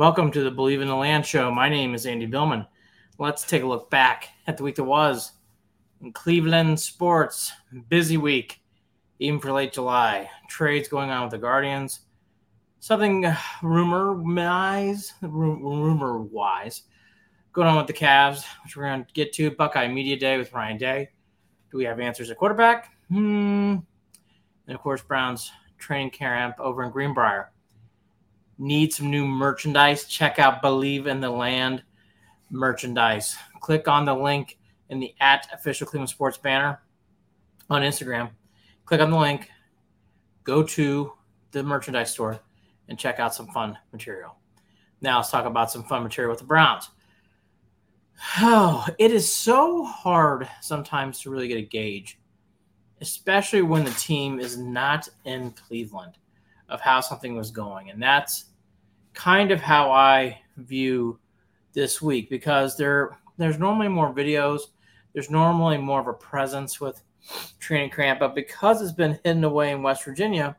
Welcome to the Believe in the Land show. My name is Andy Billman. Let's take a look back at the week that was in Cleveland sports. Busy week, even for late July. Trades going on with the Guardians. Something rumor wise, rumor wise, going on with the Cavs, which we're going to get to. Buckeye Media Day with Ryan Day. Do we have answers at quarterback? Hmm. And of course, Browns training camp over in Greenbrier need some new merchandise, check out Believe in the Land merchandise. Click on the link in the at official Cleveland Sports banner on Instagram. Click on the link, go to the merchandise store, and check out some fun material. Now let's talk about some fun material with the Browns. Oh, it is so hard sometimes to really get a gauge, especially when the team is not in Cleveland, of how something was going. And that's kind of how I view this week because there there's normally more videos, there's normally more of a presence with training camp, but because it's been hidden away in West Virginia,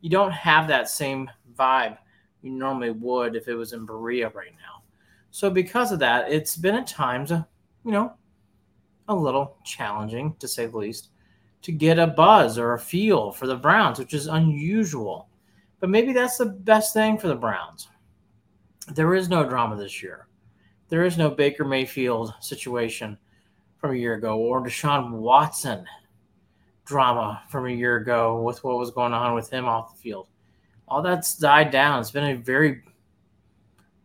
you don't have that same vibe you normally would if it was in Berea right now. So because of that, it's been at times, uh, you know, a little challenging to say the least to get a buzz or a feel for the Browns, which is unusual. But maybe that's the best thing for the Browns. There is no drama this year. There is no Baker Mayfield situation from a year ago or Deshaun Watson drama from a year ago with what was going on with him off the field. All that's died down. It's been a very,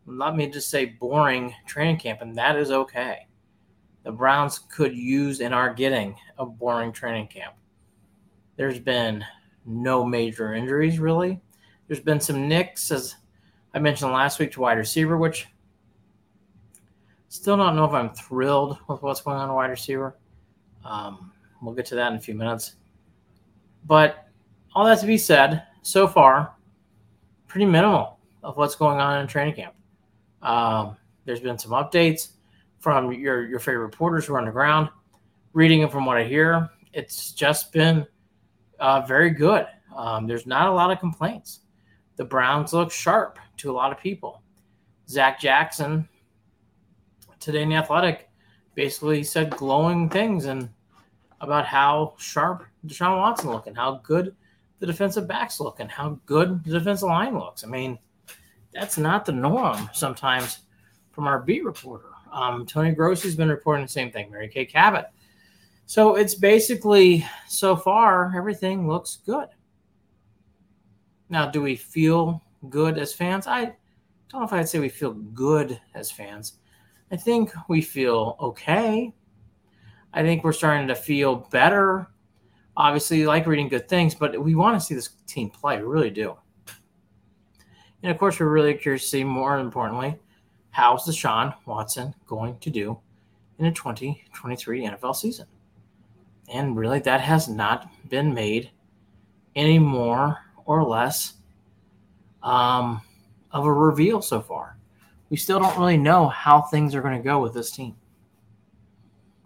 let me just say, boring training camp, and that is okay. The Browns could use and are getting a boring training camp. There's been no major injuries, really. There's been some nicks, as I mentioned last week, to wide receiver, which still don't know if I'm thrilled with what's going on wide receiver. Um, we'll get to that in a few minutes. But all that to be said, so far, pretty minimal of what's going on in training camp. Um, there's been some updates from your, your favorite reporters who are on the ground. Reading it from what I hear, it's just been uh, very good. Um, there's not a lot of complaints. The Browns look sharp to a lot of people. Zac Jackson today in the Athletic basically said glowing things and about how sharp Deshaun Watson look and how good the defensive backs look and how good the defensive line looks. I mean, that's not the norm sometimes from our beat reporter. Um, Tony Grossi's been reporting the same thing, Mary Kay Cabot. So it's basically so far everything looks good. Now, do we feel good as fans? I don't know if I'd say we feel good as fans. I think we feel okay. I think we're starting to feel better. Obviously, like reading good things, but we want to see this team play. We really do. And of course, we're really curious to see more importantly, how's Deshaun Watson going to do in a 2023 NFL season? And really, that has not been made any more or less um, of a reveal so far. We still don't really know how things are going to go with this team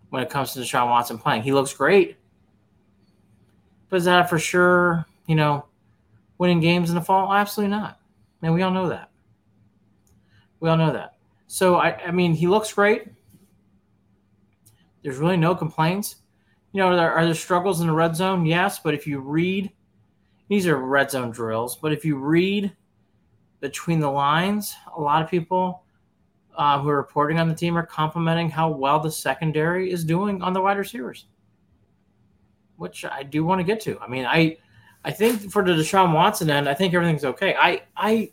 when it comes to Deshaun Watson playing. He looks great. But is that for sure, you know, winning games in the fall? Absolutely not. And we all know that. We all know that. So, I, I mean, he looks great. There's really no complaints. You know, are there, are there struggles in the red zone? Yes. But if you read these are red zone drills, but if you read between the lines, a lot of people uh, who are reporting on the team are complimenting how well the secondary is doing on the wide receivers, which I do want to get to. I mean, I I think for the Deshaun Watson end, I think everything's okay. I I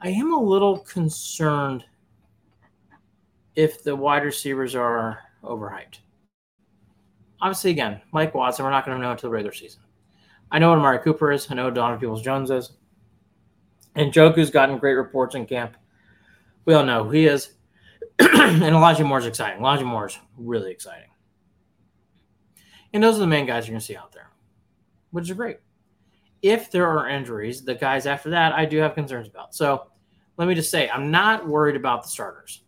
I am a little concerned if the wide receivers are overhyped. Obviously, again, Mike Watson, we're not going to know until the regular season. I know what Amari Cooper is. I know what Donovan Peoples Jones is. And Njoku's gotten great reports in camp. We all know who he is. and Elijah Moore's exciting. Elijah Moore's really exciting. And those are the main guys you're going to see out there, which is great. If there are injuries, the guys after that, I do have concerns about. So let me just say, I'm not worried about the starters.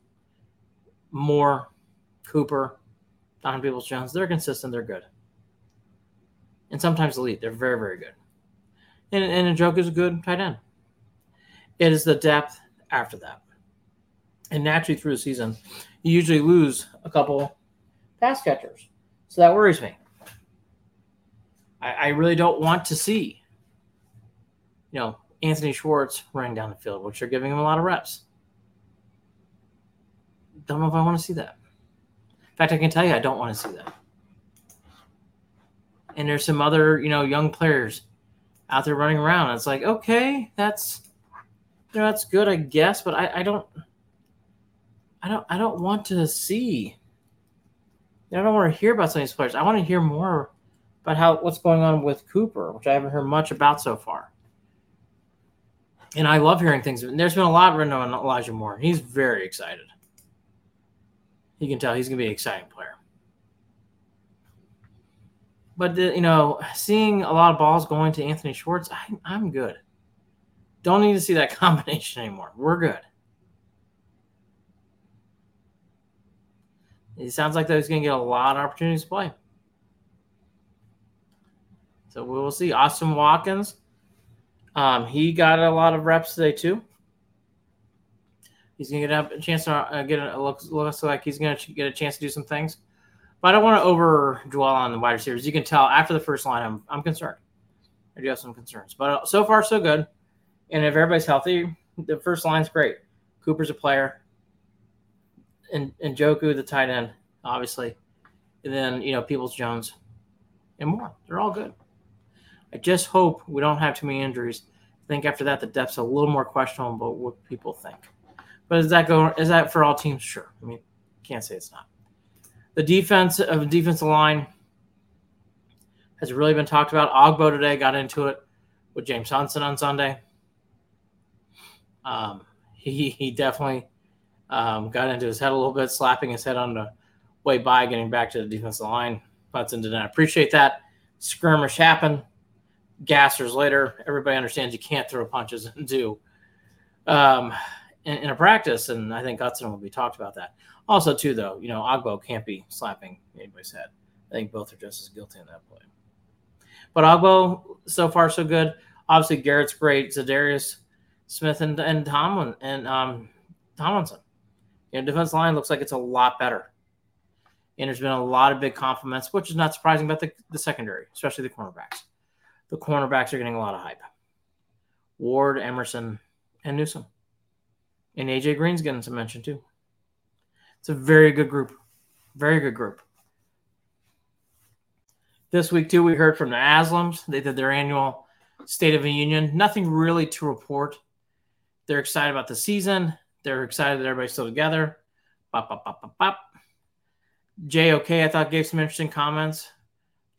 Moore, Cooper, Donovan Peoples Jones, they're consistent. They're good and sometimes elite. They're very, very good. And, and Njoku is a good tight end. It is the depth after that. And naturally, through the season, you usually lose a couple pass catchers. So that worries me. I, I really don't want to see, you know, Anthony Schwartz running down the field, which are giving him a lot of reps. Don't know if I want to see that. In fact, I can tell you I don't want to see that. And there's some other, you know, young players out there running around. It's like, okay, that's you know, that's good, I guess, but I, I don't I don't I don't want to see. You know, I don't want to hear about some of these players. I want to hear more about how what's going on with Cooper, which I haven't heard much about so far. And I love hearing things. And there's been a lot written on Elijah Moore. He's very excited. You can tell he's going to be an exciting player. But the, you know, seeing a lot of balls going to Anthony Schwartz, I, I'm good. Don't need to see that combination anymore. We're good. It sounds like that he's going to get a lot of opportunities to play. So we will see. Austin Watkins, um, he got a lot of reps today too. He's going to get a chance to uh, get a looks looks like he's going to get a chance to do some things. But I don't want to over dwell on the wide receivers. You can tell after the first line, I'm I'm concerned. I do have some concerns, but uh, so far so good. And if everybody's healthy, the first line's great. Cooper's a player, and and Njoku the tight end, obviously, and then you know Peoples Jones, and more. They're all good. I just hope we don't have too many injuries. I think after that the depth's a little more questionable what people think. But is that going? Is that for all teams? Sure. I mean, can't say it's not. The defense of the defensive line has really been talked about. Ogbo today got into it with James Hudson on Sunday. Um, he he definitely um, got into his head a little bit, slapping his head on the way by, getting back to the defensive line. Hudson did not appreciate that. Skirmish happened. Gassers later. Everybody understands you can't throw punches and do um, in, in, a practice, and I think Hudson will be talked about that. Also, too, though, you know, Ogbo can't be slapping anybody's head. I think both are just as guilty in that play. But Ogbo, so far, so good. Obviously, Garrett's great. Za'Darius Smith and, and Tomlin and um, Tomlinson. You know, defense line looks like it's a lot better. And there's been a lot of big compliments, which is not surprising about the, the secondary, especially the cornerbacks. The cornerbacks are getting a lot of hype. Ward, Emerson, and Newsome. And AJ Green's getting some mention too. It's a very good group. Very good group. This week, too, we heard from the Haslams. They did their annual State of the Union. Nothing really to report. They're excited about the season. They're excited that everybody's still together. Bop, bop, bop, bop, bop. JOK, I thought, gave some interesting comments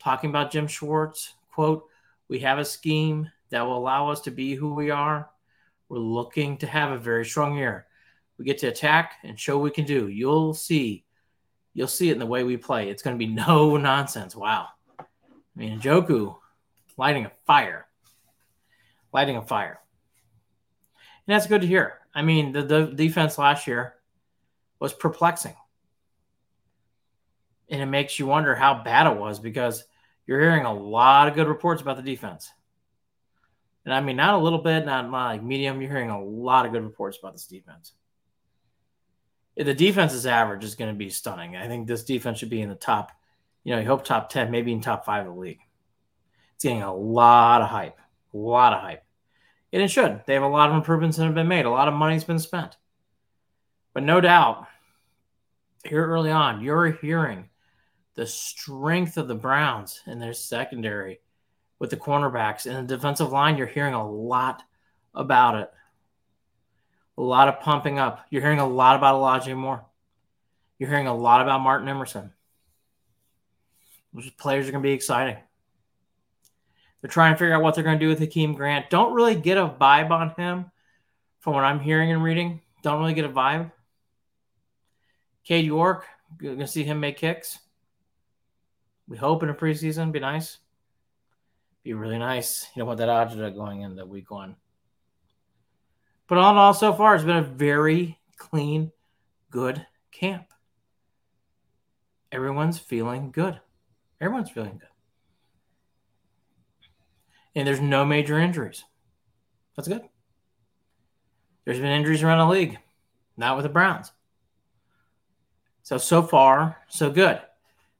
talking about Jim Schwartz. Quote, We have a scheme that will allow us to be who we are. We're looking to have a very strong year. We get to attack and show we can do. You'll see. You'll see it in the way we play. It's going to be no nonsense. Wow. I mean, Joku lighting a fire. Lighting a fire. And that's good to hear. I mean, the, the defense last year was perplexing. And it makes you wonder how bad it was because you're hearing a lot of good reports about the defense. And I mean, not a little bit, not like medium. You're hearing a lot of good reports about this defense the defense's average is going to be stunning. I think this defense should be in the top, you know, you hope top 10, maybe in top five of the league. It's getting a lot of hype, a lot of hype. And it should. They have a lot of improvements that have been made, a lot of money's been spent. But no doubt, here early on, you're hearing the strength of the Browns in their secondary with the cornerbacks and the defensive line. You're hearing a lot about it a lot of pumping up. You're hearing a lot about Elijah Moore. You're hearing a lot about Martin Emerson. Those players are going to be exciting. They're trying to figure out what they're going to do with Jakeem Grant. Don't really get a vibe on him from what I'm hearing and reading. Don't really get a vibe. Cade York, you're going to see him make kicks. We hope in a preseason. Be nice. Be really nice. You don't want that Ajita going in the week one. But all in all, so far, it's been a very clean, good camp. Everyone's feeling good. Everyone's feeling good. And there's no major injuries. That's good. There's been injuries around the league, not with the Browns. So, so far, so good.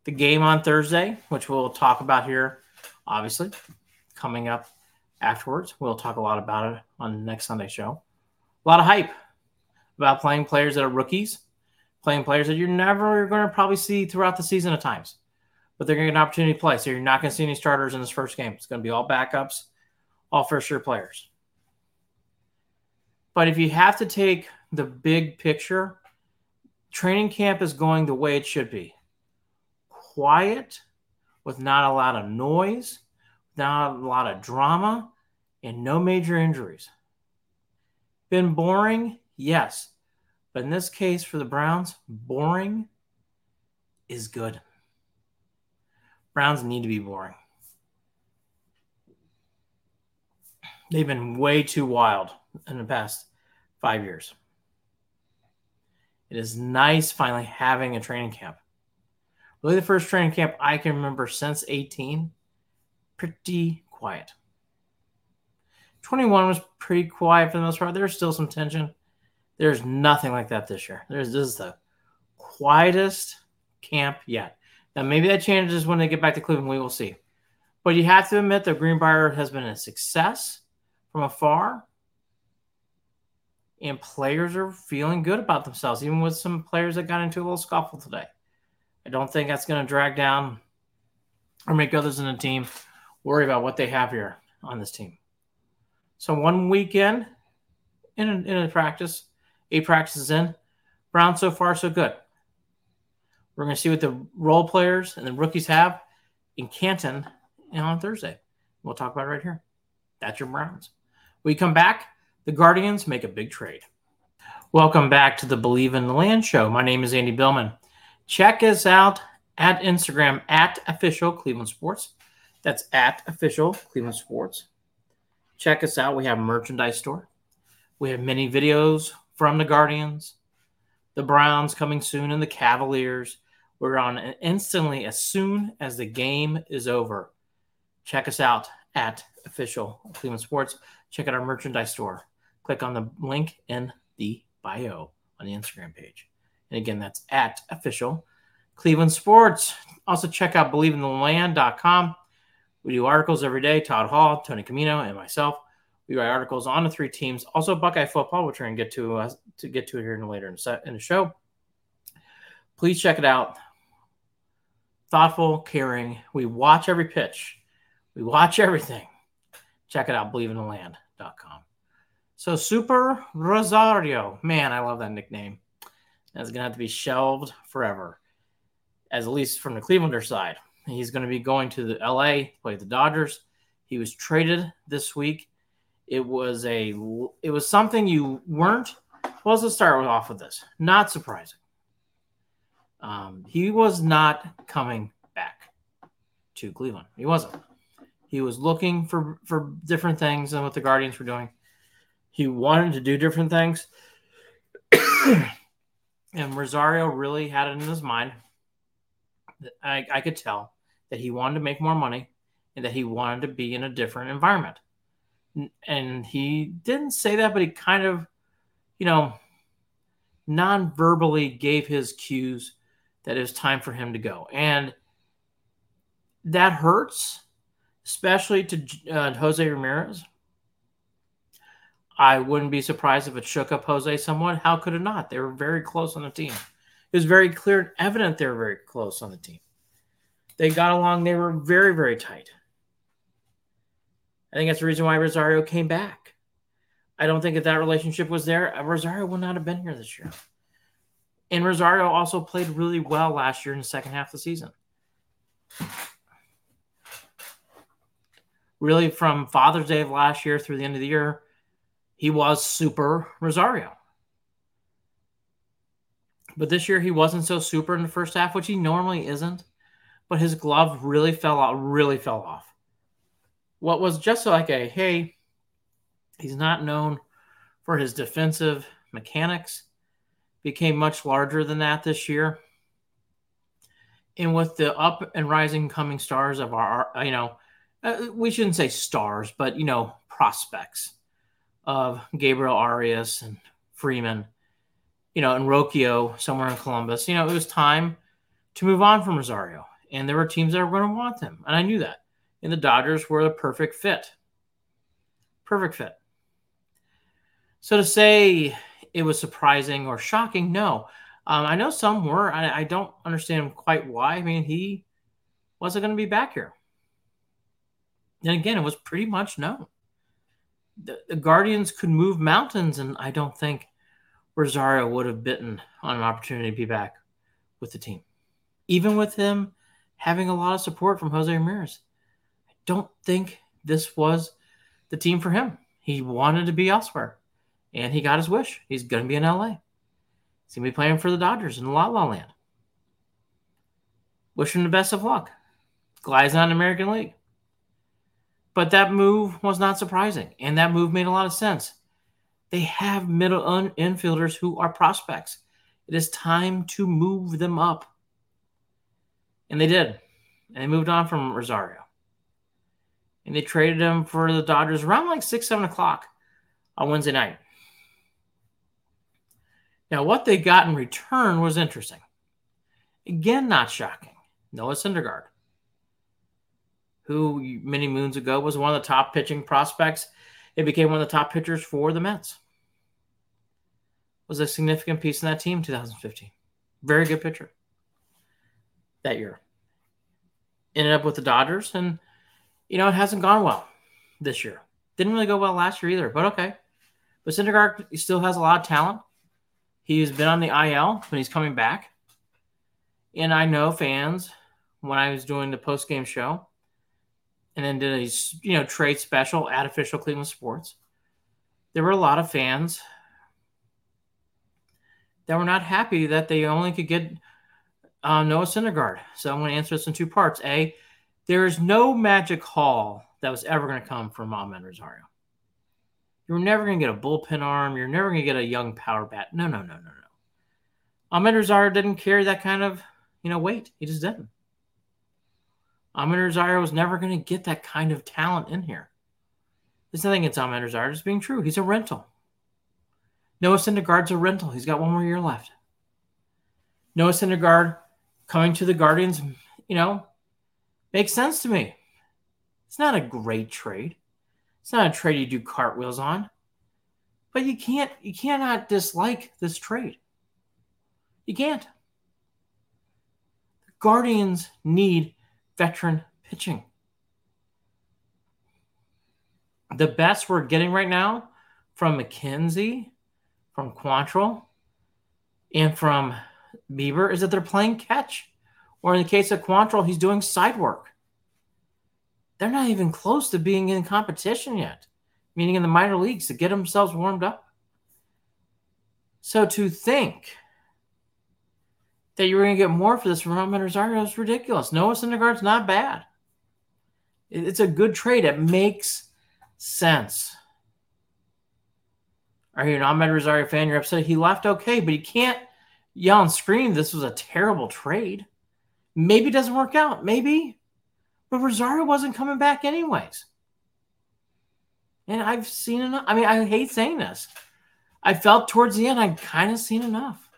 The game on Thursday, which we'll talk about here, obviously, coming up afterwards. We'll talk a lot about it on next Sunday show. A lot of hype about playing players that are rookies, playing players that you're never going to probably see throughout the season at times, but they're going to get an opportunity to play. So you're not going to see any starters in this first game. It's going to be all backups, all first year players. But if you have to take the big picture, training camp is going the way it should be quiet, with not a lot of noise, not a lot of drama, and no major injuries. Been boring? Yes. But in this case for the Browns, boring is good. Browns need to be boring. They've been way too wild in the past five years. It is nice finally having a training camp. Really, the first training camp I can remember since 18, pretty quiet. 21 was pretty quiet for the most part. There's still some tension. There's nothing like that this year. There's this is the quietest camp yet. Now maybe that changes when they get back to Cleveland. We will see. But you have to admit that Greenbrier has been a success from afar. And players are feeling good about themselves, even with some players that got into a little scuffle today. I don't think that's going to drag down or make others in the team worry about what they have here on this team. So one weekend in a, in a practice, eight practices in, Brown so far so good. We're going to see what the role players and the rookies have in Canton on Thursday. We'll talk about it right here. That's your Browns. We come back. The Guardians make a big trade. Welcome back to the Believe in the Land show. My name is Andy Billman. Check us out at Instagram at official Cleveland Sports. That's at official Cleveland Sports. Check us out. We have a merchandise store. We have many videos from the Guardians, the Browns coming soon, and the Cavaliers. We're on instantly as soon as the game is over. Check us out at official Cleveland Sports. Check out our merchandise store. Click on the link in the bio on the Instagram page. And again, that's at official Cleveland Sports. Also, check out believeintheland.com. We do articles every day. Todd Hall, Tony Camino, and myself. We write articles on the three teams. Also, Buckeye football, which we're going to get to uh, to get to here in later in, set, in the show. Please check it out. Thoughtful, caring. We watch every pitch. We watch everything. Check it out, believeintheland.com. So, Super Rosario. Man, I love that nickname. That's going to have to be shelved forever, as at least from the Clevelander side. He's going to be going to the LA, play the Dodgers. He was traded this week. It was a it was something you weren't. Well, let's start off with this. Not surprising. Um, he was not coming back to Cleveland. He wasn't. He was looking for for different things than what the Guardians were doing. He wanted to do different things. and Rosario really had it in his mind. I, I could tell that he wanted to make more money and that he wanted to be in a different environment. And he didn't say that, but he kind of, you know, non verbally gave his cues that it was time for him to go. And that hurts, especially to uh, Jose Ramirez. I wouldn't be surprised if it shook up Jose somewhat. How could it not? They were very close on the team. It was very clear and evident they were very close on the team. They got along. They were very, very tight. I think that's the reason why Rosario came back. I don't think if that relationship was there, Rosario would not have been here this year. And Rosario also played really well last year in the second half of the season. Really, from Father's Day of last year through the end of the year, he was super Rosario. But this year he wasn't so super in the first half, which he normally isn't. But his glove really fell out, really fell off. What was just like a hey, he's not known for his defensive mechanics, became much larger than that this year. And with the up and rising coming stars of our, you know, uh, we shouldn't say stars, but, you know, prospects of Gabriel Arias and Freeman, you know, and Rocchio somewhere in Columbus. You know, it was time to move on from Rosario. And there were teams that were going to want him. And I knew that. And the Dodgers were the perfect fit. Perfect fit. So to say it was surprising or shocking, no. Um, I know some were. I, I don't understand quite why. I mean, he wasn't going to be back here. And again, it was pretty much known. The, the, Guardians could move mountains, and I don't think Rosario would have bitten on an opportunity to be back with the team. Even with him having a lot of support from Jose Ramirez, I don't think this was the team for him. He wanted to be elsewhere, and he got his wish. He's going to be in LA. He's going to be playing for the Dodgers in La La Land. Wish him the best of luck. Glides on American League. But that move was not surprising, and that move made a lot of sense. They have middle infielders who are prospects. It is time to move them up. And they did. And they moved on from Rosario. And they traded him for the Dodgers around like 6, 7 o'clock on Wednesday night. Now, what they got in return was interesting. Again, not shocking. Noah Syndergaard who many moons ago was one of the top pitching prospects. It became one of the top pitchers for the Mets. Was a significant piece in that team 2015. Very good pitcher that year. Ended up with the Dodgers, and you know it hasn't gone well this year. Didn't really go well last year either, but okay. But Syndergaard still has a lot of talent. He's been on the IL, but he's coming back. And I know fans when I was doing the post game show and then did a you know trade special at official Cleveland Sports. There were a lot of fans that were not happy that they only could get uh, Noah Syndergaard. So I'm going to answer this in two parts. A, there is no magic haul that was ever going to come from Amed Rosario. You're never going to get a bullpen arm. You're never going to get a young power bat. No, no, no, no, no. Amed Rosario didn't carry that kind of you know weight. He just didn't. Amed Rosario was never going to get that kind of talent in here. There's nothing against Amed Rosario just being true. He's a rental. Noah Syndergaard's a rental. He's got one more year left. Noah Syndergaard coming to the Guardians, you know, makes sense to me. It's not a great trade. It's not a trade you do cartwheels on. But you can't you cannot dislike this trade. You can't. The Guardians need veteran pitching. The best we're getting right now from McKenzie, from Quantrill, and from Bieber is that they're playing catch. Or in the case of Quantrill, he's doing side work. They're not even close to being in competition yet, meaning in the minor leagues to get themselves warmed up. So to think that you were going to get more for this from Amed Rosario is ridiculous. Noah Syndergaard's not bad. It's a good trade. It makes sense. Are you an Amed Rosario fan? You're upset he left? Okay, but he can't yell and scream this was a terrible trade. Maybe it doesn't work out. Maybe. But Rosario wasn't coming back anyways. And I've seen enough. I mean, I hate saying this. I felt towards the end I'd kind of seen enough.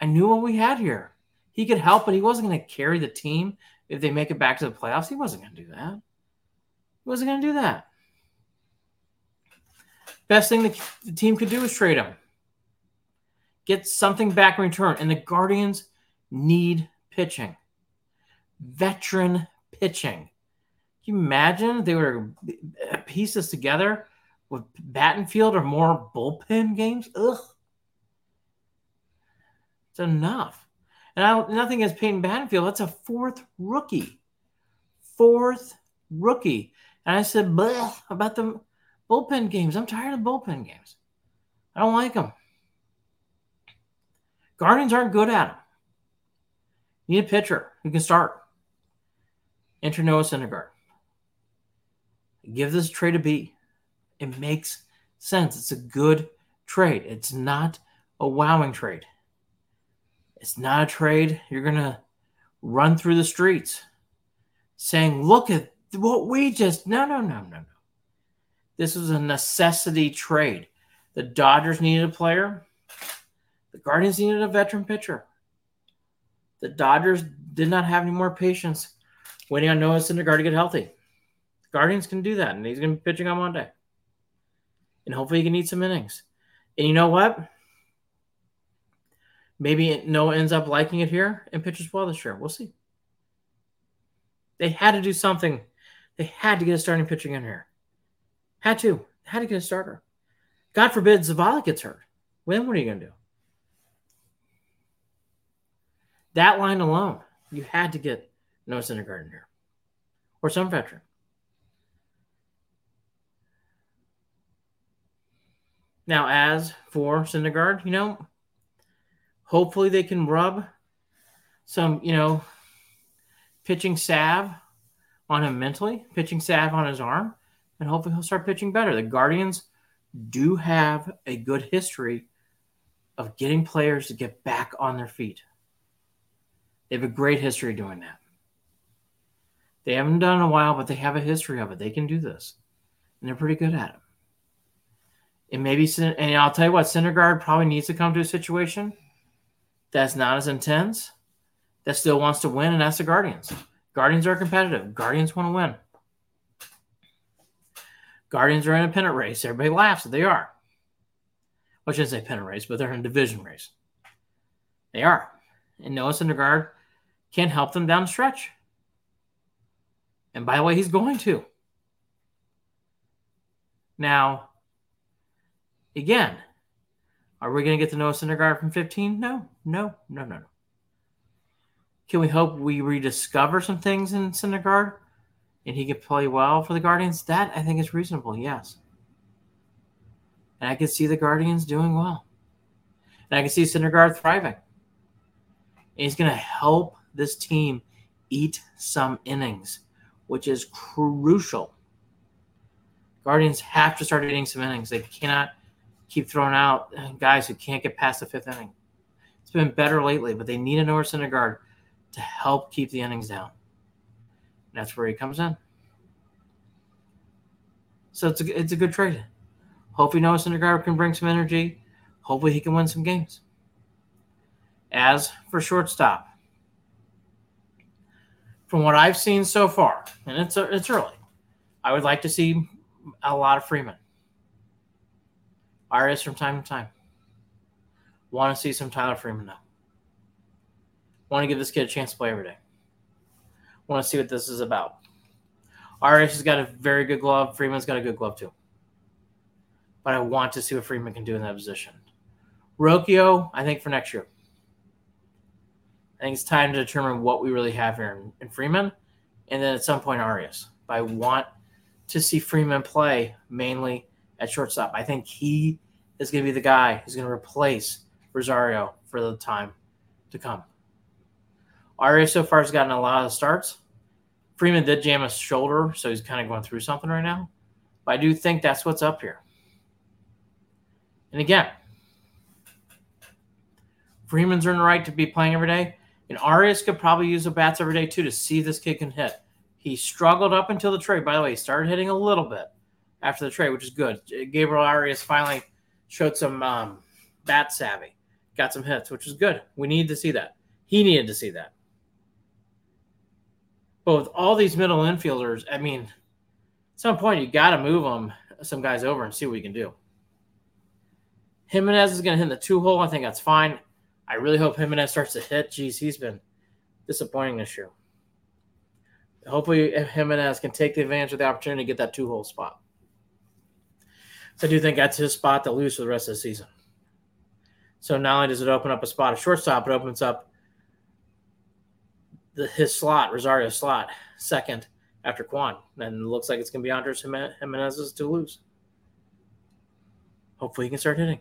I knew what we had here. He could help, but he wasn't going to carry the team if they make it back to the playoffs. He wasn't going to do that. He wasn't going to do that. Best thing the, the team could do is trade him. Get something back in return. And the Guardians need pitching. Veteran pitching. Can you imagine they were pieces together with Battenfield or more bullpen games? Ugh. It's enough. And I nothing against Peyton Battenfield. That's a fourth rookie. Fourth rookie. And I said, about the bullpen games. I'm tired of bullpen games. I don't like them. Guardians aren't good at them. You need a pitcher who can start. Enter Noah Syndergaard. Give this trade a B. It makes sense. It's a good trade. It's not a wowing trade. It's not a trade. You're going to run through the streets saying, look at what we just. No, no, no, no, no. This was a necessity trade. The Dodgers needed a player. The Guardians needed a veteran pitcher. The Dodgers did not have any more patience waiting on Noah Syndergaard to get healthy. The Guardians can do that, and he's going to be pitching on Monday. And hopefully he can eat some innings. And you know what? Maybe Noah ends up liking it here and pitches well this year. We'll see. They had to do something. They had to get a starting pitching in here. Had to. Had to get a starter. God forbid Civale gets hurt. Then what are you going to do? That line alone, you had to get Noah Syndergaard in here or some veteran. Now, as for Syndergaard, you know, hopefully they can rub some, you know, pitching salve on him mentally, pitching salve on his arm, and hopefully he'll start pitching better. The Guardians do have a good history of getting players to get back on their feet. They have a great history doing that. They haven't done a while, but they have a history of it. They can do this, and they're pretty good at it. And maybe, and I'll tell you what, Syndergaard probably needs to come to a situation that's not as intense, that still wants to win, and that's the Guardians. Guardians are competitive. Guardians want to win. Guardians are in a pennant race. Everybody laughs that they are. Well, I shouldn't say pennant race, but they're in a division race. They are. And Noah Syndergaard can help them down the stretch. And by the way, he's going to. Now, again, are we going to get to Noah Syndergaard from 15? No, no, no, no, no. Can we hope we rediscover some things in Syndergaard and he can play well for the Guardians? That I think is reasonable, yes. And I can see the Guardians doing well. And I can see Syndergaard thriving. And he's going to help this team eat some innings, which is crucial. Guardians have to start eating some innings. They cannot keep throwing out guys who can't get past the fifth inning. It's been better lately, but they need a Noah Syndergaard to help keep the innings down. And that's where he comes in. So it's a, it's a good trade. Hopefully Noah Syndergaard can bring some energy. Hopefully he can win some games. As for shortstop, from what I've seen so far, and it's it's early, I would like to see a lot of Freeman. Arias from time to time. Want to see some Tyler Freeman now. Want to give this kid a chance to play every day. Want to see what this is about. Arias has got a very good glove. Freeman's got a good glove too. But I want to see what Freeman can do in that position. Rocchio, I think for next year. I think it's time to determine what we really have here in, in Freeman, and then at some point Arias. But I want to see Freeman play mainly at shortstop. I think he is going to be the guy who's going to replace Rosario for the time to come. Arias so far has gotten a lot of starts. Freeman did jam his shoulder, so he's kind of going through something right now. But I do think that's what's up here. And again, Freeman's earned the right to be playing every day. And Arias could probably use the bats every day too to see this kid can hit. He struggled up until the trade. By the way, he started hitting a little bit after the trade, which is good. Gabriel Arias finally showed some um, bat savvy, got some hits, which is good. We need to see that. He needed to see that. But with all these middle infielders, I mean, at some point you got to move them, some guys over and see what we can do. Gimenez is going to hit the two hole. I think that's fine. I really hope him and Gimenez starts to hit. Geez, he's been disappointing this year. Hopefully, Gimenez can take the advantage of the opportunity to get that two hole spot. So I do think that's his spot to lose for the rest of the season. So not only does it open up a spot at shortstop, it opens up the, his slot, Rosario's slot, second after Kwan. And it looks like it's going to be Andres Gimenez's to lose. Hopefully, he can start hitting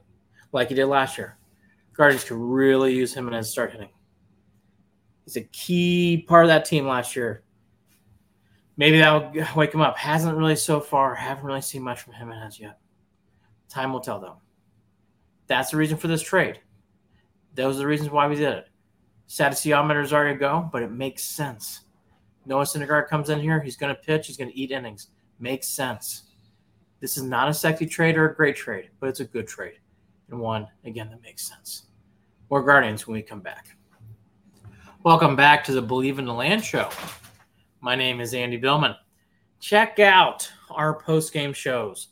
like he did last year. Guardians could really use him and start hitting. He's a key part of that team last year. Maybe that'll wake him up. Hasn't really so far. Haven't really seen much from him and as yet. Time will tell, though. That's the reason for this trade. Those are the reasons why we did it. Sad to see Amed Rosario go, but it makes sense. Noah Syndergaard comes in here. He's going to pitch. He's going to eat innings. Makes sense. This is not a sexy trade or a great trade, but it's a good trade. And one, again, that makes sense. More Guardians when we come back. Welcome back to the Believe in the Land show. My name is Andy Billman. Check out our post game shows.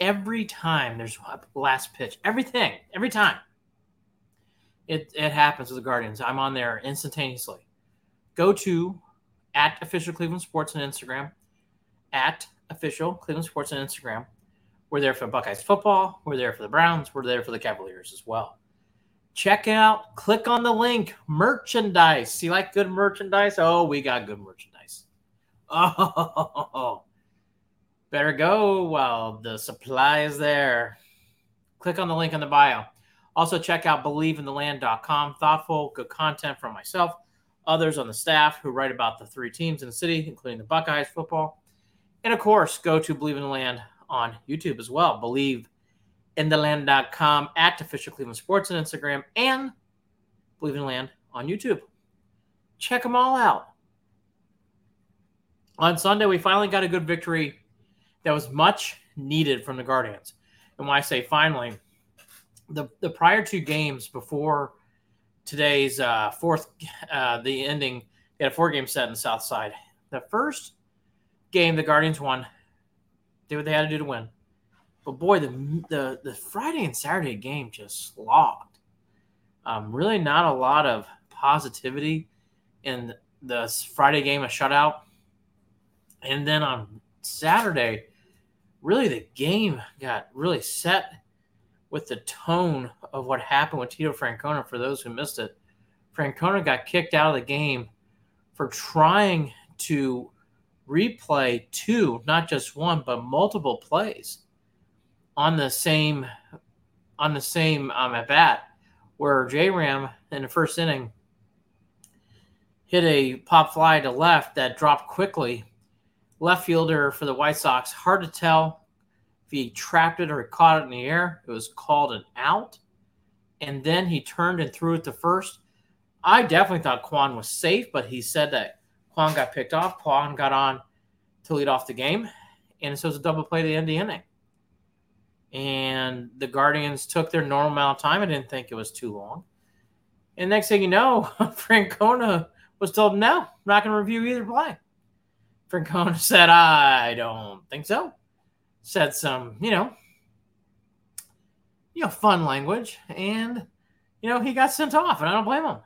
Every time there's a last pitch, everything, every time it, it happens with the Guardians, I'm on there instantaneously. Go to at official Cleveland Sports on Instagram, at official Cleveland Sports on Instagram. We're there for Buckeyes football. We're there for the Browns. We're there for the Cavaliers as well. Check out, click on the link, merchandise. You like good merchandise? Oh, we got good merchandise. Oh, better go while the supply is there. Click on the link in the bio. Also, check out believeintheland.com. Thoughtful, good content from myself, others on the staff who write about the three teams in the city, including the Buckeyes football. And of course, go to Believe in the Land on YouTube as well. Believe in the land.com at official Cleveland Sports on Instagram and Believe in Land on YouTube. Check them all out. On Sunday, we finally got a good victory that was much needed from the Guardians. And when I say finally, the, the prior two games before today's uh, fourth, uh, the ending, they had a four game set in the South Side. The first game, the Guardians won. Did what they had to do to win. But boy, the the, the Friday and Saturday game just slogged. Um, really, not a lot of positivity in the Friday game, a shutout. And then on Saturday, really the game got really set with the tone of what happened with Tito Francona. For those who missed it, Francona got kicked out of the game for trying to replay two, not just one, but multiple plays on the same on the same um, at bat, where J Ram in the first inning hit a pop fly to left that dropped quickly. Left fielder for the White Sox, hard to tell if he trapped it or caught it in the air. It was called an out. And then he turned and threw it to first. I definitely thought Kwan was safe, but he said that Kwan got picked off. Kwan got on to lead off the game. And so it was a double play to end the inning. And the Guardians took their normal amount of time. I didn't think it was too long. And next thing you know, Francona was told, no, I'm not going to review either play. Francona said, I don't think so. Said some, you know, you know, fun language. And, you know, he got sent off, and I don't blame him.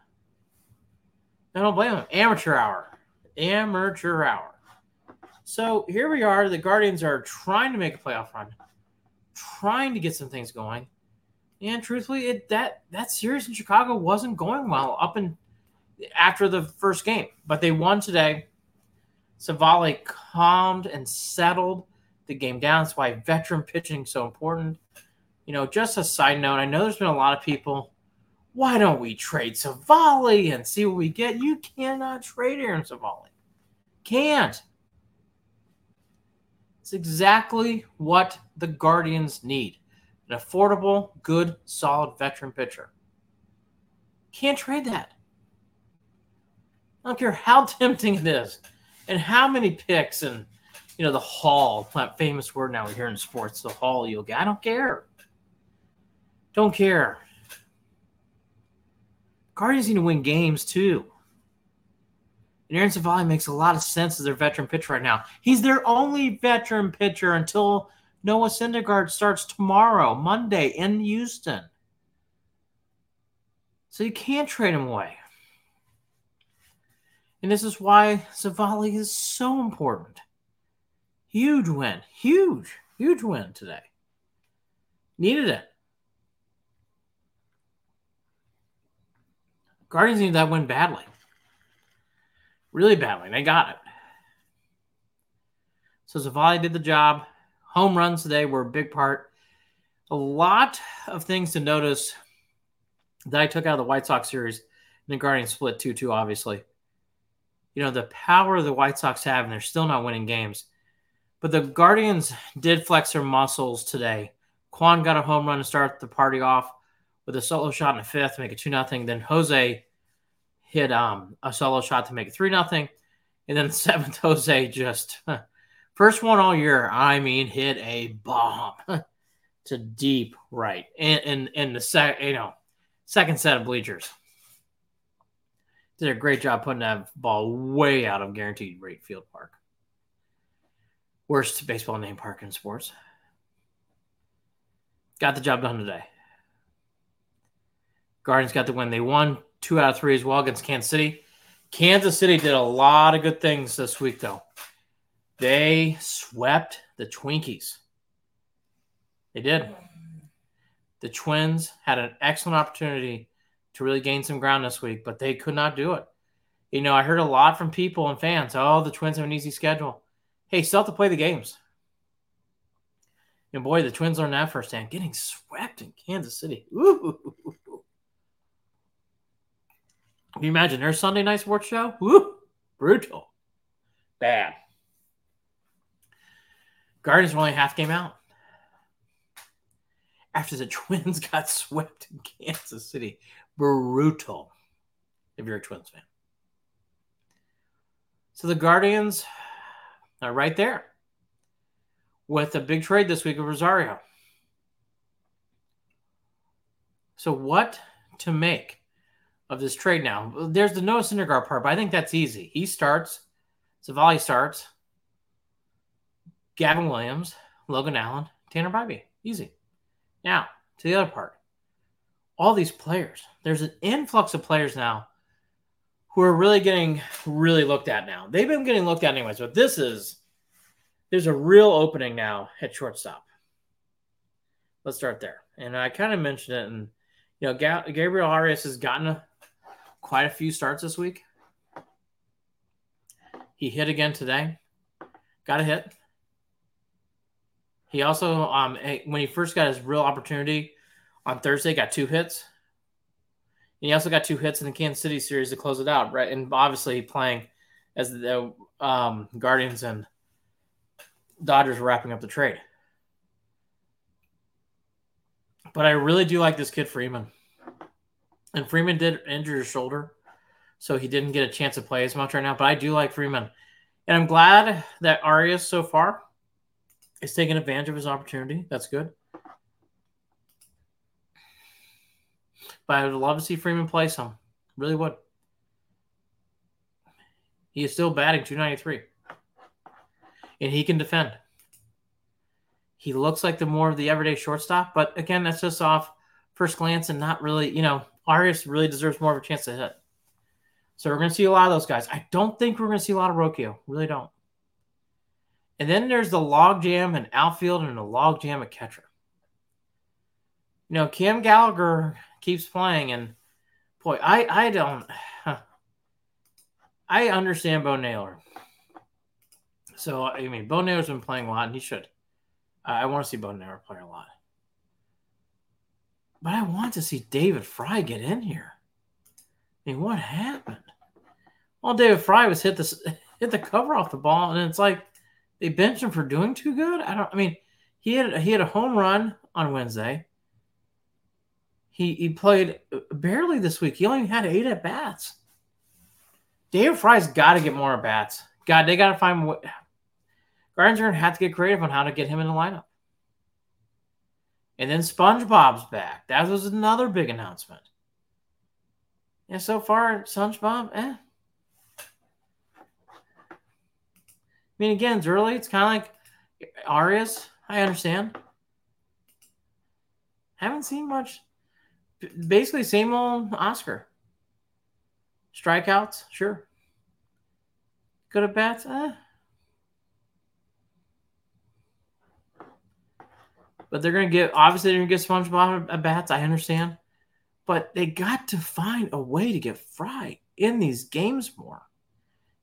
I don't blame him. Amateur hour. Amateur hour. So here we are. The Guardians are trying to make a playoff run, trying to get some things going. And truthfully, it that that series in Chicago wasn't going well up and after the first game, but they won today. Civale calmed and settled the game down. That's why veteran pitching is so important. You know, just a side note, I know there's been a lot of people. Why don't we trade Civale and see what we get? You cannot trade Aaron Civale. Can't. It's exactly what the Guardians need an affordable, good, solid veteran pitcher. Can't trade that. I don't care how tempting it is and how many picks and, you know, the haul, that famous word now we hear in sports, the haul you'll get. I don't care. Don't care. Guardians need to win games too. And Aaron Civale makes a lot of sense as their veteran pitcher right now. He's their only veteran pitcher until Noah Syndergaard starts tomorrow, Monday in Houston. So you can't trade him away. And this is why Civale is so important. Huge win. Huge, huge win today. Needed it. Guardians need that win badly really badly. And they got it. So Civale did the job. Home runs today were a big part. A lot of things to notice that I took out of the White Sox series. And the Guardians split 2 2, obviously. You know, the power the White Sox have, and they're still not winning games. But the Guardians did flex their muscles today. Kwan got a home run to start the party off with a solo shot in the fifth make it 2 0. Then Jose hit um, a solo shot to make it 3 nothing, And then the seventh, Jose just, First one all year. I mean, hit a bomb to deep right, and in, in the second, you know, second set of bleachers. Did a great job putting that ball way out of guaranteed rate field park. Worst baseball name park in sports. Got the job done today. Guardians got the win. They won two out of three as well against Kansas City. Kansas City did a lot of good things this week, though. They swept the Twinkies. They did. The Twins had an excellent opportunity to really gain some ground this week, but they could not do it. You know, I heard a lot from people and fans. Oh, the Twins have an easy schedule. Hey, still have to play the games. And boy, the Twins learned that firsthand. Getting swept in Kansas City. Ooh. Can you imagine their Sunday night sports show? Woo! Brutal. Bad. Guardians were only half game out. After the Twins got swept in Kansas City. Brutal. If you're a Twins fan. So the Guardians are right there with a big trade this week of Rosario. So, what to make of this trade now. There's the Noah Syndergaard part, but I think that's easy. He starts, Civale starts, Gavin Williams, Logan Allen, Tanner Bibee. Easy. Now, to the other part. All these players. There's an influx of players now who are really getting really looked at now. They've been getting looked at anyways, but this is there's a real opening now at shortstop. Let's start there. And I kind of mentioned it, and you know, Gabriel Arias has gotten a quite a few starts this week. He hit again today. Got a hit. He also, um, when he first got his real opportunity on Thursday, got two hits. And he also got two hits in the Kansas City series to close it out, right? And obviously playing as the um, Guardians and Dodgers were wrapping up the trade. But I really do like this kid Freeman. And Freeman did injure his shoulder, so he didn't get a chance to play as much right now. But I do like Freeman. And I'm glad that Arias so far is taking advantage of his opportunity. That's good. But I would love to see Freeman play some. Really would. He is still batting 293. And he can defend. He looks like the more of the everyday shortstop, but again, that's just off first glance and not really, you know, Arias really deserves more of a chance to hit. So we're going to see a lot of those guys. I don't think we're going to see a lot of Rocchio. Really don't. And then there's the logjam in outfield and the logjam at catcher. You know, Cam Gallagher keeps playing, and boy, I I don't. I understand Bo Naylor. So I mean, Bo Naylor's been playing a lot, and he should. I want to see Bo Naylor play a lot. But I want to see David Fry get in here. I mean, what happened? Well, David Fry was hit this hit the cover off the ball, and it's like they benched him for doing too good. I don't. I mean, he had he had a home run on Wednesday. He he played uh, barely this week. He only had eight at bats. David Fry's got to get more at bats. God, they got to find what. To have to get creative on how to get him in the lineup. And then SpongeBob's back. That was another big announcement. And so far, SpongeBob, eh. I mean, again, it's early. It's kind of like Arias. I understand. Haven't seen much. Basically, same old Oscar. Strikeouts, sure. Good at bats, eh. But they're going to get, obviously, they're going to get SpongeBob at bats. I understand. But they got to find a way to get Fry in these games more.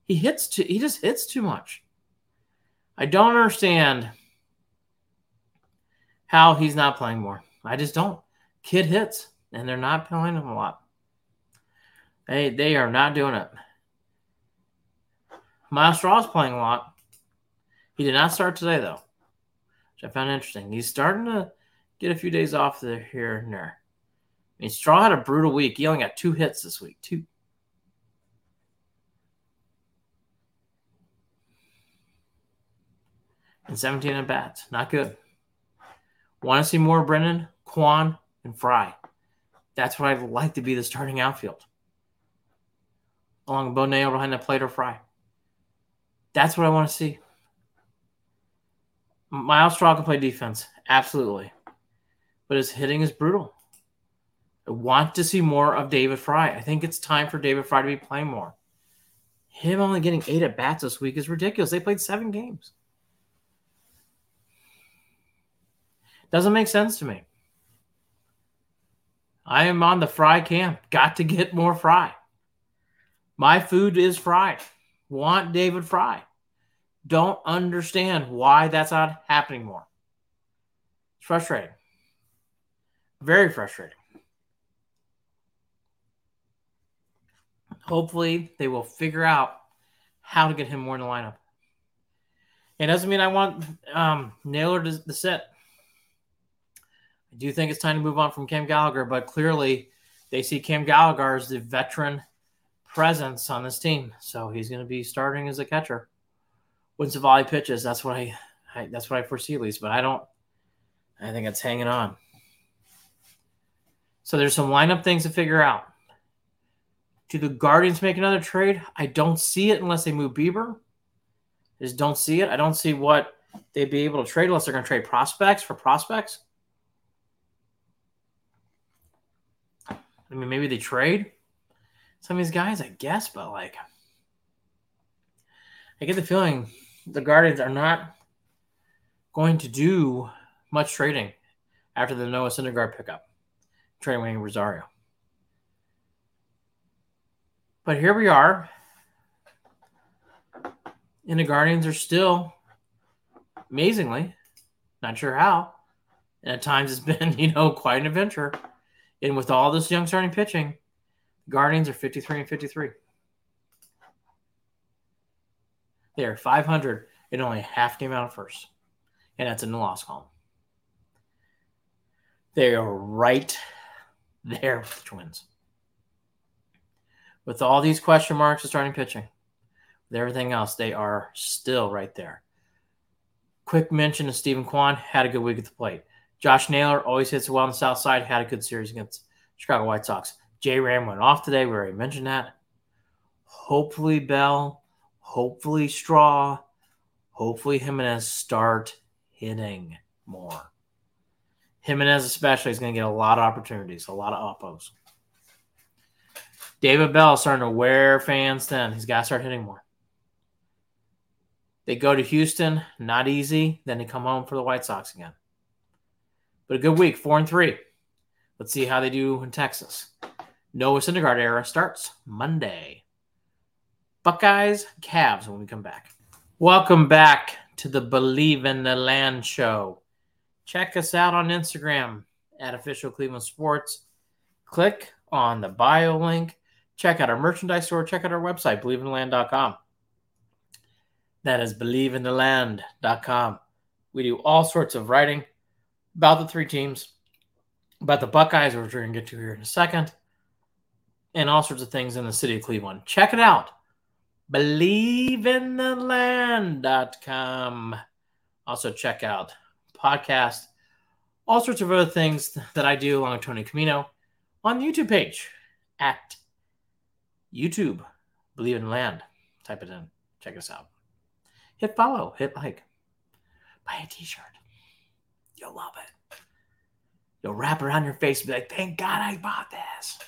He hits too, he just hits too much. I don't understand how he's not playing more. I just don't. Kid hits, and they're not playing him a lot. They they are not doing it. Myles Straw's playing a lot. He did not start today though which I found interesting. He's starting to get a few days off there here and there. I mean, Straw had a brutal week. He only got two hits this week, two. and 17 at bats. Not good. Want to see more Brennan, Kwan, and Fry. That's what I'd like to be the starting outfield. Along with Bo behind the plate or Fry. That's what I want to see. Myles Straw can play defense, absolutely. But his hitting is brutal. I want to see more of David Fry. I think it's time for David Fry to be playing more. Him only getting eight at bats this week is ridiculous. They played seven games. Doesn't make sense to me. I am on the fry camp. Got to get more fry. My food is fried. Want David Fry. Don't understand why that's not happening more. It's frustrating. Very frustrating. Hopefully, they will figure out how to get him more in the lineup. It doesn't mean I want um, Naylor to, to sit. I do think it's time to move on from Cam Gallagher, but clearly they see Cam Gallagher as the veteran presence on this team, so he's going to be starting as a catcher. When Civale pitches, that's what I, I, that's what I foresee at least. But I don't. I think it's hanging on. So there's some lineup things to figure out. Do the Guardians make another trade? I don't see it unless they move Bieber. I just don't see it. I don't see what they'd be able to trade unless they're going to trade prospects for prospects. I mean, maybe they trade some of these guys, I guess, but like, I get the feeling the Guardians are not going to do much trading after the Noah Syndergaard pickup, trading Wayne Rosario. But here we are. And the Guardians are still, amazingly, not sure how, and at times it's been, you know, quite an adventure and with all this young starting pitching, Guardians are 53 and 53. They are 500 and only half game out of first. And that's in the loss column. They are right there with the Twins. With all these question marks of starting pitching, with everything else, they are still right there. Quick mention of Steven Kwan had a good week at the plate. Josh Naylor always hits well on the south side. Had a good series against Chicago White Sox. J Ram went off today. We already mentioned that. Hopefully Bell. Hopefully Straw. Hopefully Gimenez start hitting more. Gimenez especially is going to get a lot of opportunities, a lot of oppos. David Bell is starting to wear fans thin. He's got to start hitting more. They go to Houston, not easy. Then they come home for the White Sox again. But a good week, four and three. Let's see how they do in Texas. Noah Syndergaard era starts Monday. Buckeyes, Cavs when we come back. Welcome back to the Believe in the Land show. Check us out on Instagram at official Cleveland Sports. Click on the bio link. Check out our merchandise store. Check out our website, believeintheland.com. That is believeintheland.com. We do all sorts of writing about the three teams, about the Buckeyes, which we're going to get to here in a second, and all sorts of things in the city of Cleveland. Check it out. BelieveInTheLand.com. Also, check out podcast, all sorts of other things that I do along with Tony Camino on the YouTube page at YouTube. Believe in Land. Type it in. Check us out. Hit follow. Hit like. Buy a t-shirt. You'll love it. You'll wrap around your face and be like, thank God I bought this.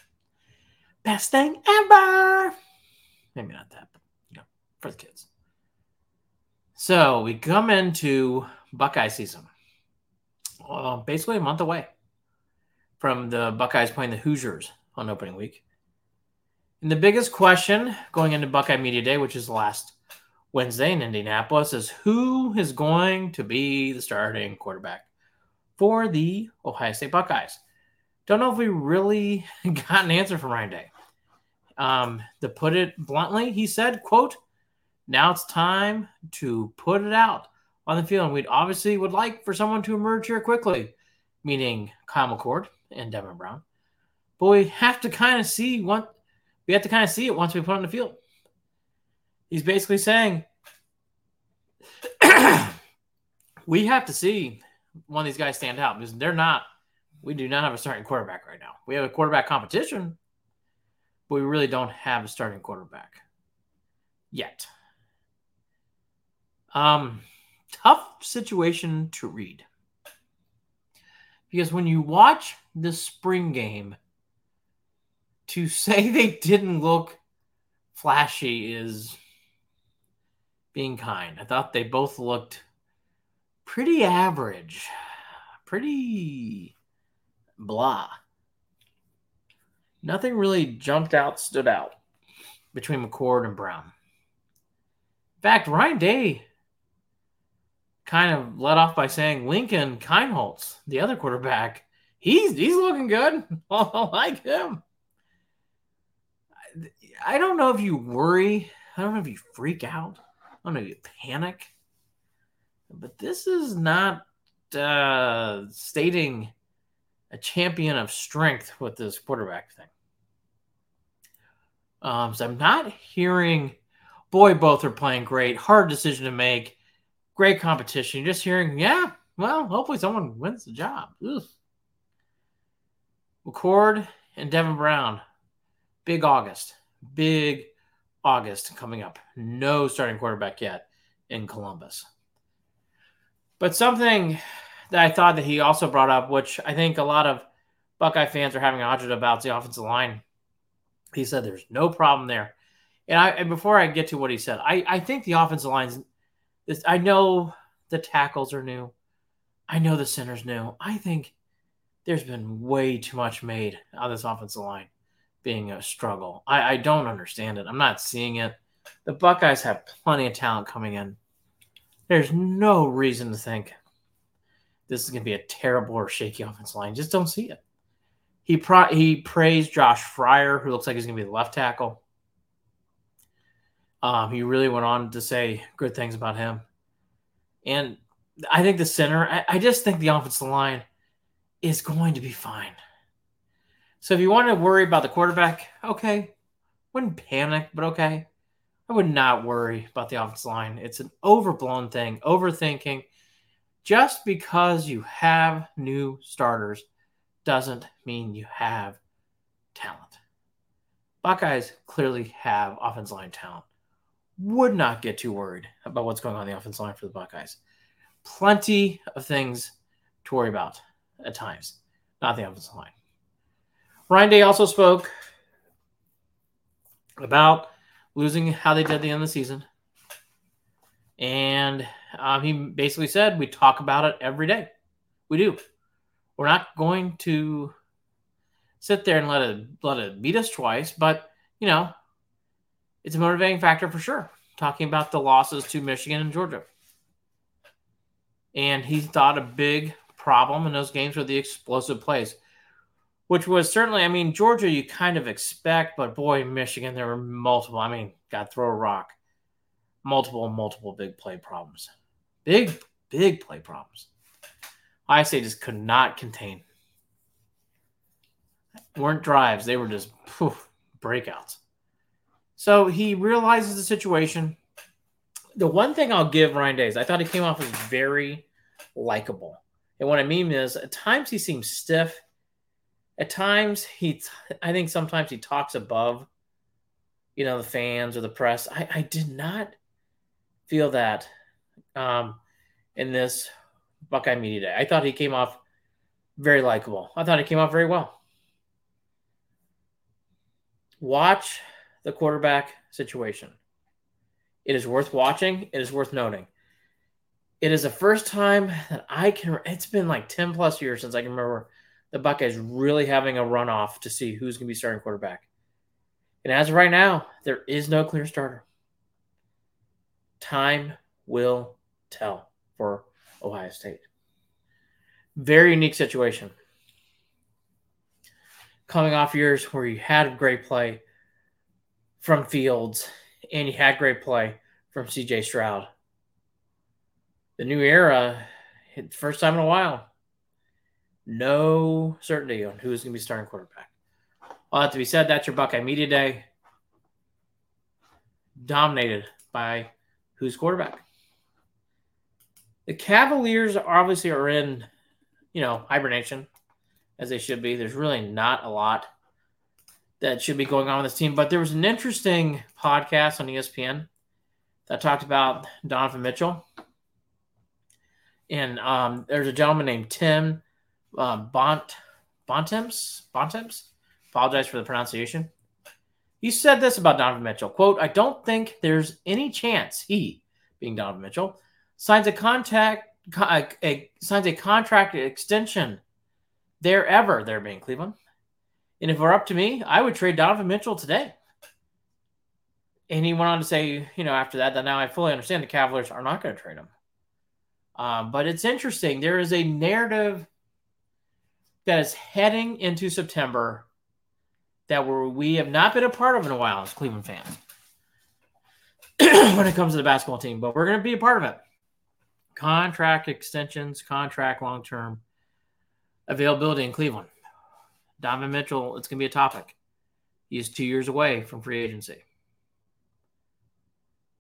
Best thing ever. Maybe not that, for the kids. So we come into Buckeye season. Well, basically a month away from the Buckeyes playing the Hoosiers on opening week. And the biggest question going into Buckeye Media Day, which is last Wednesday in Indianapolis, is who is going to be the starting quarterback for the Ohio State Buckeyes. Don't know if we really got an answer from Ryan Day. Um, to put it bluntly, he said, quote, now it's time to put it out on the field. And we'd obviously would like for someone to emerge here quickly, meaning Kyle McCord and Devin Brown. But we have to kind of see what we have to kind of see it once we put on the field. He's basically saying we have to see one of these guys stand out because they're not. We do not have a starting quarterback right now. We have a quarterback competition, but we really don't have a starting quarterback yet. Um, tough situation to read because when you watch the spring game, to say they didn't look flashy is being kind. I thought they both looked pretty average, pretty blah. Nothing really jumped out, stood out between McCord and Brown. In fact, Ryan Day kind of led off by saying Lincoln Kienholz, the other quarterback, he's he's looking good. I like him. I don't know if you worry. I don't know if you freak out. I don't know if you panic. But this is not uh, stating a champion of strength with this quarterback thing. Um, so I'm not hearing, boy, both are playing great. Hard decision to make. Great competition. You're just hearing, yeah, well, hopefully someone wins the job. Ugh. McCord and Devin Brown. Big August. Big August coming up. No starting quarterback yet in Columbus. But something that I thought that he also brought up, which I think a lot of Buckeye fans are having a about the offensive line. He said there's no problem there. And I and before I get to what he said, I, I think the offensive lines this I know the tackles are new. I know the center's new. I think there's been way too much made on this offensive line being a struggle. I, I don't understand it. I'm not seeing it. The Buckeyes have plenty of talent coming in. There's no reason to think this is going to be a terrible or shaky offensive line. Just don't see it. He pro- he praised Josh Fryar, who looks like he's going to be the left tackle. Um, he really went on to say good things about him. And I think the center, I, I just think the offensive line is going to be fine. So if you want to worry about the quarterback, okay. Wouldn't panic, but okay. I would not worry about the offensive line. It's an overblown thing, overthinking. Just because you have new starters doesn't mean you have talent. Buckeyes clearly have offensive line talent. Would not get too worried about what's going on the offensive line for the Buckeyes. Plenty of things to worry about at times, not the offensive line. Ryan Day also spoke about losing how they did at the end of the season. And um, he basically said, We talk about it every day. We do. We're not going to sit there and let it let it beat us twice, but you know, it's a motivating factor for sure. Talking about the losses to Michigan and Georgia. And he thought a big problem in those games were the explosive plays which was certainly, I mean, Georgia, you kind of expect, but boy, Michigan, there were multiple. I mean, got throw a rock, multiple, multiple big play problems, big, big play problems. I say just could not contain. weren't drives; they were just poof, breakouts. So he realizes the situation. The one thing I'll give Ryan Days, I thought he came off as very likable, and what I mean is, at times he seems stiff. At times he i think sometimes he talks above you know the fans or the press. I, I did not feel that um, in this buckeye media day. I thought he came off very likable. I thought he came off very well. Watch the quarterback situation it is worth watching it is worth noting it is the first time that i can it's been like 10 plus years since i can remember the Buckeyes really having a runoff to see who's going to be starting quarterback. And as of right now, there is no clear starter. Time will tell for Ohio State. Very unique situation. Coming off years where you had great play from Fields and you had great play from CJ Stroud. The new era, first time in a while, no certainty on who's going to be starting quarterback. All that to be said, that's your Buckeye Media Day. Dominated by who's quarterback. The Cavaliers obviously are in, you know, hibernation as they should be. There's really not a lot that should be going on with this team. But there was an interesting podcast on ESPN that talked about Donovan Mitchell. And um, there's a gentleman named Tim um, Bont Bontemps. Bontemps. Apologize for the pronunciation. He said this about Donovan Mitchell. Quote, I don't think there's any chance he, being Donovan Mitchell, signs a contact a, a, signs a contract extension there ever there being Cleveland. And if it were up to me, I would trade Donovan Mitchell today. And he went on to say, you know, after that, that now I fully understand the Cavaliers are not going to trade him. Um, but it's interesting. There is a narrative that is heading into September that we have not been a part of in a while as Cleveland fans when it comes to the basketball team, but we're going to be a part of it. Contract extensions, contract long term availability in Cleveland. Donovan Mitchell, it's going to be a topic. He's two years away from free agency.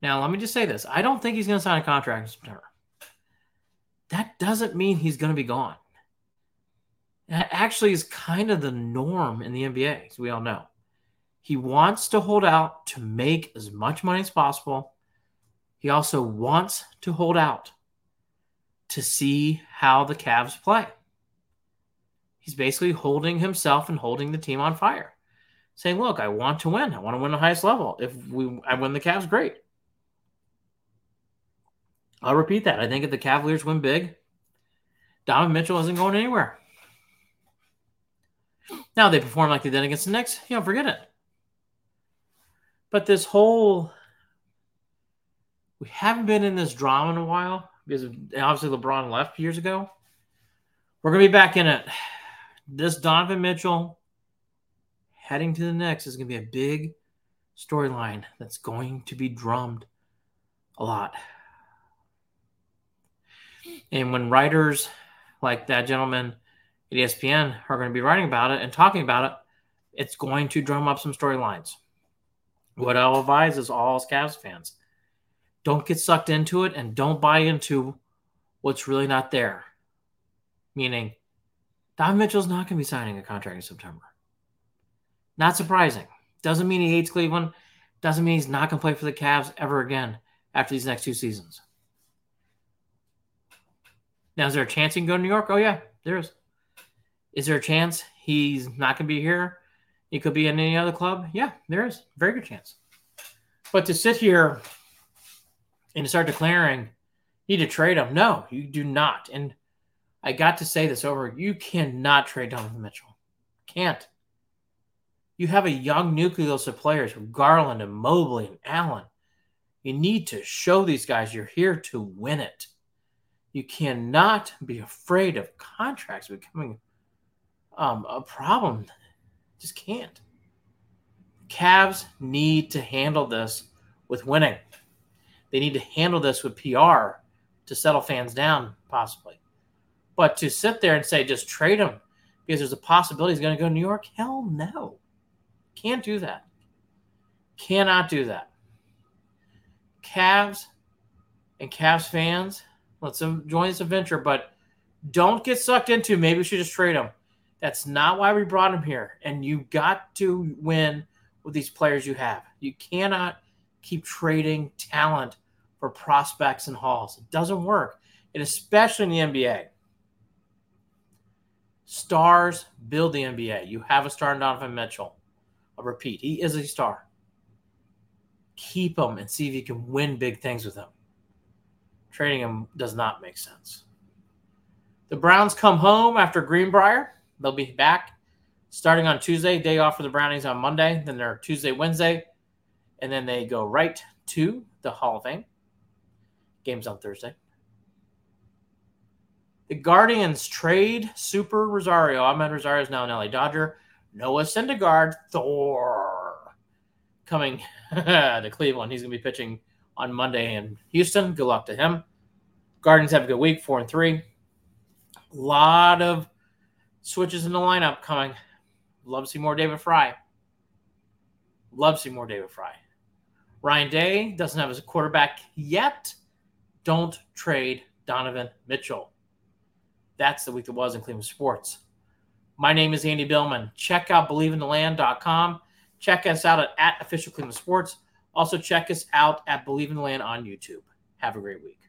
Now, let me just say this I don't think he's going to sign a contract in September. That doesn't mean he's going to be gone. That actually is kind of the norm in the NBA, as we all know. He wants to hold out to make as much money as possible. He also wants to hold out to see how the Cavs play. He's basically holding himself and holding the team on fire, saying, "Look, I want to win. I want to win the highest level. If we I win the Cavs, great." I'll repeat that. I think if the Cavaliers win big, Donovan Mitchell isn't going anywhere. Now they perform like they did against the Knicks, you know, forget it. But this whole we haven't been in this drama in a while because obviously LeBron left years ago. We're gonna be back in it. This Donovan Mitchell heading to the Knicks is gonna be a big storyline that's going to be drummed a lot. And when writers like that gentleman at ESPN are going to be writing about it and talking about it, it's going to drum up some storylines. What I'll advise is all Cavs fans don't get sucked into it and don't buy into what's really not there. Meaning, Don Mitchell's not going to be signing a contract in September. Not surprising. Doesn't mean he hates Cleveland. Doesn't mean he's not going to play for the Cavs ever again after these next two seasons. Now, is there a chance he can go to New York? Oh, yeah, there is. Is there a chance he's not going to be here? He could be in any other club? Yeah, there is. Very good chance. But to sit here and to start declaring need to trade him, no, you do not. And I got to say this over. You cannot trade Donovan Mitchell. Can't. You have a young nucleus of players with Garland and Mobley and Allen. You need to show these guys you're here to win it. You cannot be afraid of contracts becoming um, a problem. Just can't. Cavs need to handle this with winning. They need to handle this with PR to settle fans down, possibly. But to sit there and say just trade him because there's a possibility he's going to go to New York, hell no. Can't do that. Cannot do that. Cavs and Cavs fans, let's um, join this adventure, but don't get sucked into maybe we should just trade him. That's not why we brought him here. And you got to win with these players you have. You cannot keep trading talent for prospects and hauls. It doesn't work. And especially in the NBA. Stars build the NBA. You have a star in Donovan Mitchell. I'll repeat, he is a star. Keep him and see if you can win big things with him. Trading him does not make sense. The Browns come home after Greenbrier. They'll be back starting on Tuesday, day off for the Brownies on Monday. Then they're Tuesday, Wednesday, and then they go right to the Hall of Fame. Games on Thursday. The Guardians trade Super Rosario. Amed Rosario is now an LA Dodger. Noah Syndergaard, Thor, coming to Cleveland. He's going to be pitching on Monday in Houston. Good luck to him. Guardians have a good week, four and three. A lot of switches in the lineup coming. Love to see more David Fry. Love to see more David Fry. Ryan Day doesn't have his quarterback yet. Don't trade Donovan Mitchell. That's the week that was in Cleveland sports. My name is Andy Billman. Check out believeintheland.com. Check us out at, at official Cleveland sports. Also, check us out at Believe in the Land on YouTube. Have a great week.